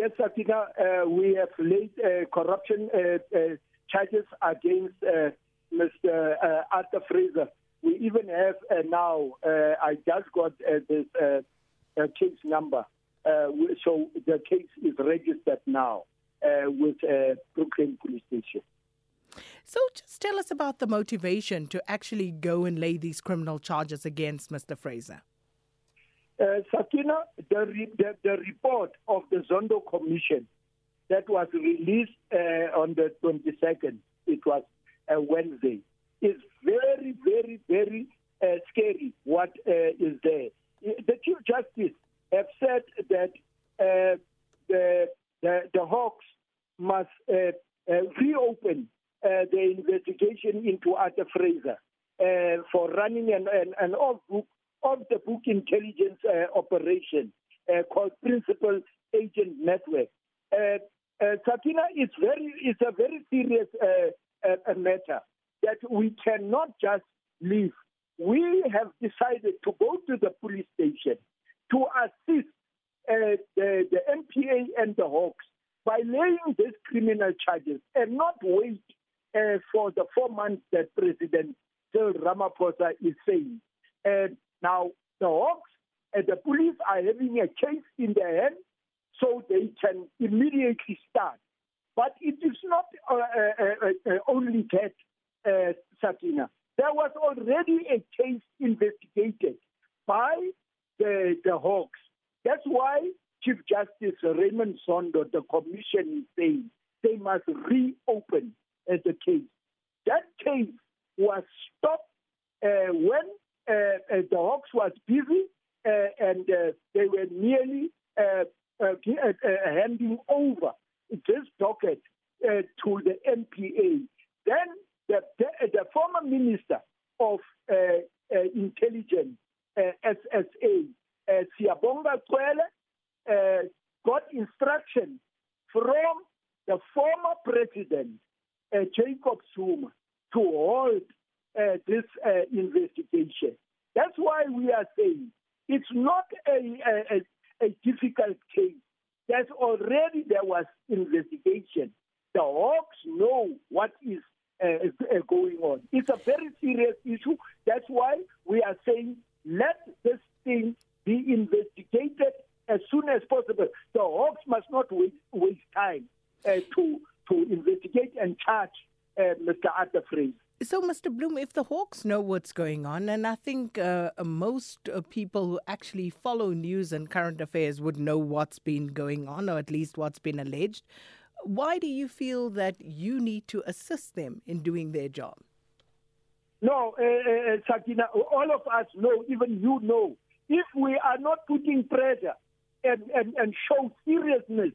yes, Sakina, uh, we have laid uh, corruption uh, uh, charges against uh, Mr. Arthur Fraser. We even have now, I just got this case number. So the case is registered now with Brooklyn Police Station. So just tell us about the motivation to actually go and lay these criminal charges against Mr. Fraser. Uh, Sakina, the, re- the, the report of the Zondo Commission that was released uh, on the 22nd, it was a Wednesday, is very, very, very uh, scary what uh, is there. The Chief Justice have said that uh, the, the, the Hawks must reopen the investigation into Arthur Fraser for running an, an, an off-book of the book intelligence uh, operation uh, called Principal Agent Network. Uh, uh, Sakina, it's very, it's a very serious uh, uh, matter that we cannot just leave. We have decided to go to the police station to assist uh, the, the NPA and the Hawks by laying these criminal charges and not wait uh, for the four months that President Cyril Ramaphosa is saying. Now the Hawks and the police are having a case in their hand so they can immediately start. But it is not uh, uh, uh, uh, only that, uh, Sakina. There was already a case investigated by the, the Hawks. That's why Chief Justice Raymond Zondo, the commission, is saying they must reopen the case. That case was stopped uh, when the Hawks was busy uh, and uh, they were nearly uh, handing over this docket to the NPA. Then the, the, former minister of intelligence, SSA, uh, Siyabonga Cwele, got instruction from the former president, uh, Jacob Zuma, to hold uh, this uh, investigation. That's why we are saying it's not a, a, a, a difficult case. There's already there was investigation. The Hawks know what is uh, uh, It's a very serious issue. That's why we are saying let this thing be investigated as soon as possible. The Hawks must not waste, waste time uh, to to investigate and charge uh, Mr. Arthur Fraser. So, Mr. Bloem, if the Hawks know what's going on, and I think uh, most uh, people who actually follow news and current affairs would know what's been going on, or at least what's been alleged, why do you feel that you need to assist them in doing their job? No, uh, uh, Sakina, all of us know, even you know, if we are not putting pressure and, and, and show seriousness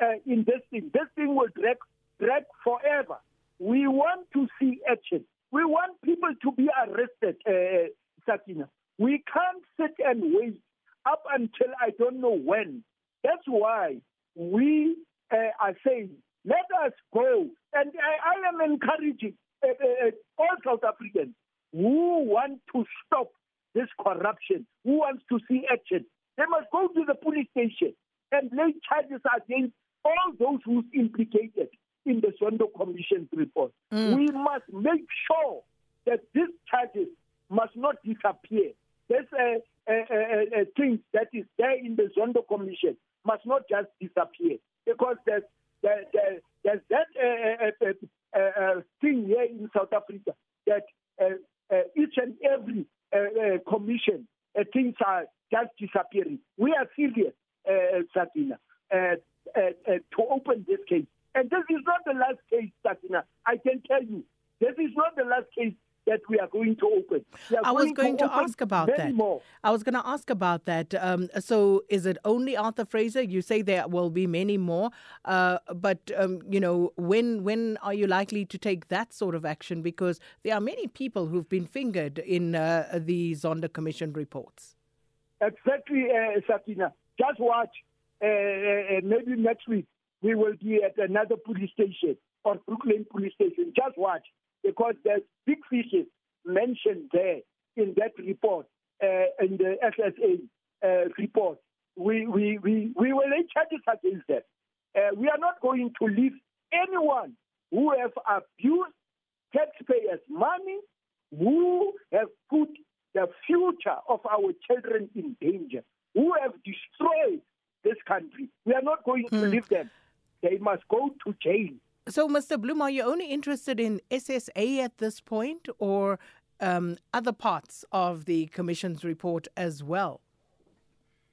uh, in this thing, this thing will drag, drag forever. We want to see action. We want people to be arrested, uh, Sakina. We can't sit and wait up until I don't know when. That's why we uh, are saying, let us go. And I, I am encouraging uh, uh, all South Africans who want to stop this corruption, who wants to see action. They must go to the police station and lay charges against all those who's implicated in the Zondo Commission's report. Mm. We must make sure that these charges must not disappear. There's a, uh, a, uh, a, uh, a thing that is there in the Zondo Commission must not just disappear because there's there, there, there's that uh, uh, uh, uh, thing here in South Africa that uh, uh, each and every uh, uh, commission uh, things are just disappearing. We are serious, uh, Satina, uh, uh, uh, to open this case. And this is not the last case, Satina. I can tell you, this is not the last case that we are going to open. I was going to open ask about that. More. I was going to ask about that. Um, so, is it only Arthur Fraser? You say there will be many more, uh, but um, you know, when when are you likely to take that sort of action? Because there are many people who've been fingered in uh, the Zondo Commission reports. Exactly, uh, Satina. Just watch. Uh, uh, maybe next week we will be at another police station or Brooklyn police station. Just watch, because there's big fishes mentioned there in that report, uh, in the SSA uh, report. We, we, we, we will lay charges against them. Uh, we are not going to leave anyone who have abused taxpayers' money, who have put the future of our children in danger, who have destroyed this country. We are not going to mm. leave them. They must go to jail. So, Mr. Bloem, are you only interested in SSA at this point or um, other parts of the Commission's report as well?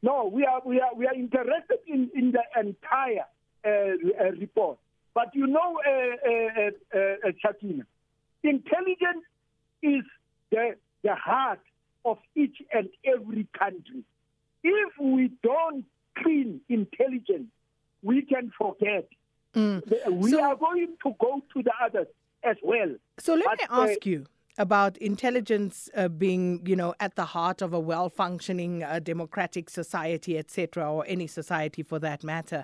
No, we are, we are, we are interested in, in the entire uh, uh, report. But you know, uh, uh, uh, uh Shakina, intelligence is the, the heart of each and every country. If we don't clean intelligence, we can forget. Mm. We so, are going to go to the others as well. So let but, me ask uh, you about intelligence uh, being, you know, at the heart of a well-functioning uh, democratic society, etc., or any society for that matter.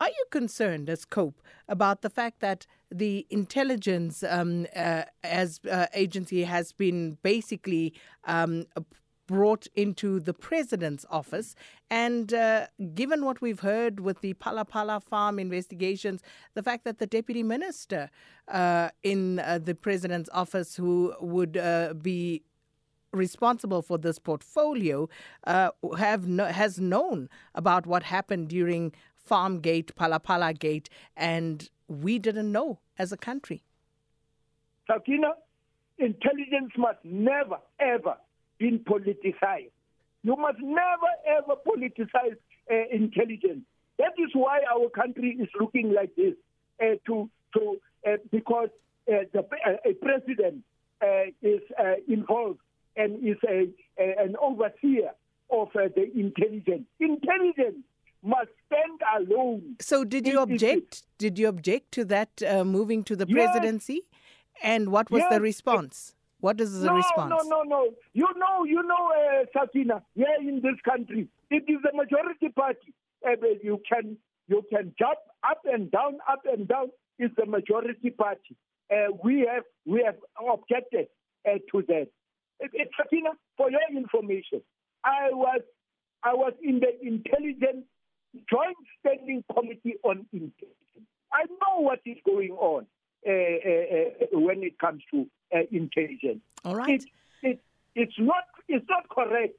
Are you concerned as COPE about the fact that the intelligence um, uh, as uh, agency has been basically um, brought into the president's office. And uh, given what we've heard with the Phala farm investigations, the fact that the deputy minister uh, in uh, the president's office who would uh, be responsible for this portfolio uh, have no, has known about what happened during Farmgate, Phala Gate, and we didn't know as a country. Sakina, intelligence must never, ever been politicized. You must never ever politicize uh, intelligence. That is why our country is looking like this. Uh, to to uh, because uh, the a president uh, is uh, involved and is a, a an overseer of the intelligence. Intelligence must stand alone. So, did you object? Did you object to that moving to the presidency? And what was yes. the response? What is the no, response? No, no, no. You know, you know, uh, Sakina, here in this country, it is the majority party. Uh, you can you can jump up and down, up and down. It's the majority party. Uh, we have we have objected uh, to that. Sakina, for your information, I was I was in the intelligence joint standing committee on intelligence. I know what is going on uh, uh when it comes to uh, intelligence. All right. It, it, it's not it's not correct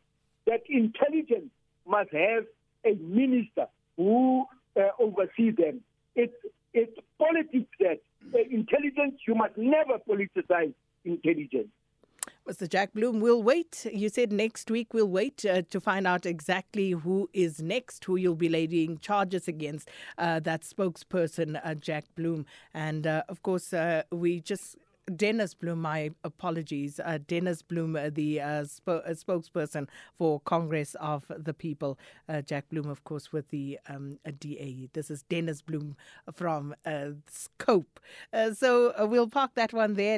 that intelligence must have a minister who uh, oversees them. It's it's politics that uh, intelligence you must never politicize intelligence. Mr. Jack Bloom, we'll wait. You said next week we'll wait uh, to find out exactly who is next, who you'll be laying charges against. Uh, that spokesperson, uh, Jack Bloom. And uh, of course, uh, we just Dennis Bloem, my apologies. Uh, Dennis Bloem, uh, the uh, sp- spokesperson for Congress of the People. Jack Bloom, of course, with the um, DA. This is Dennis Bloem from Scope. so we'll park that one there.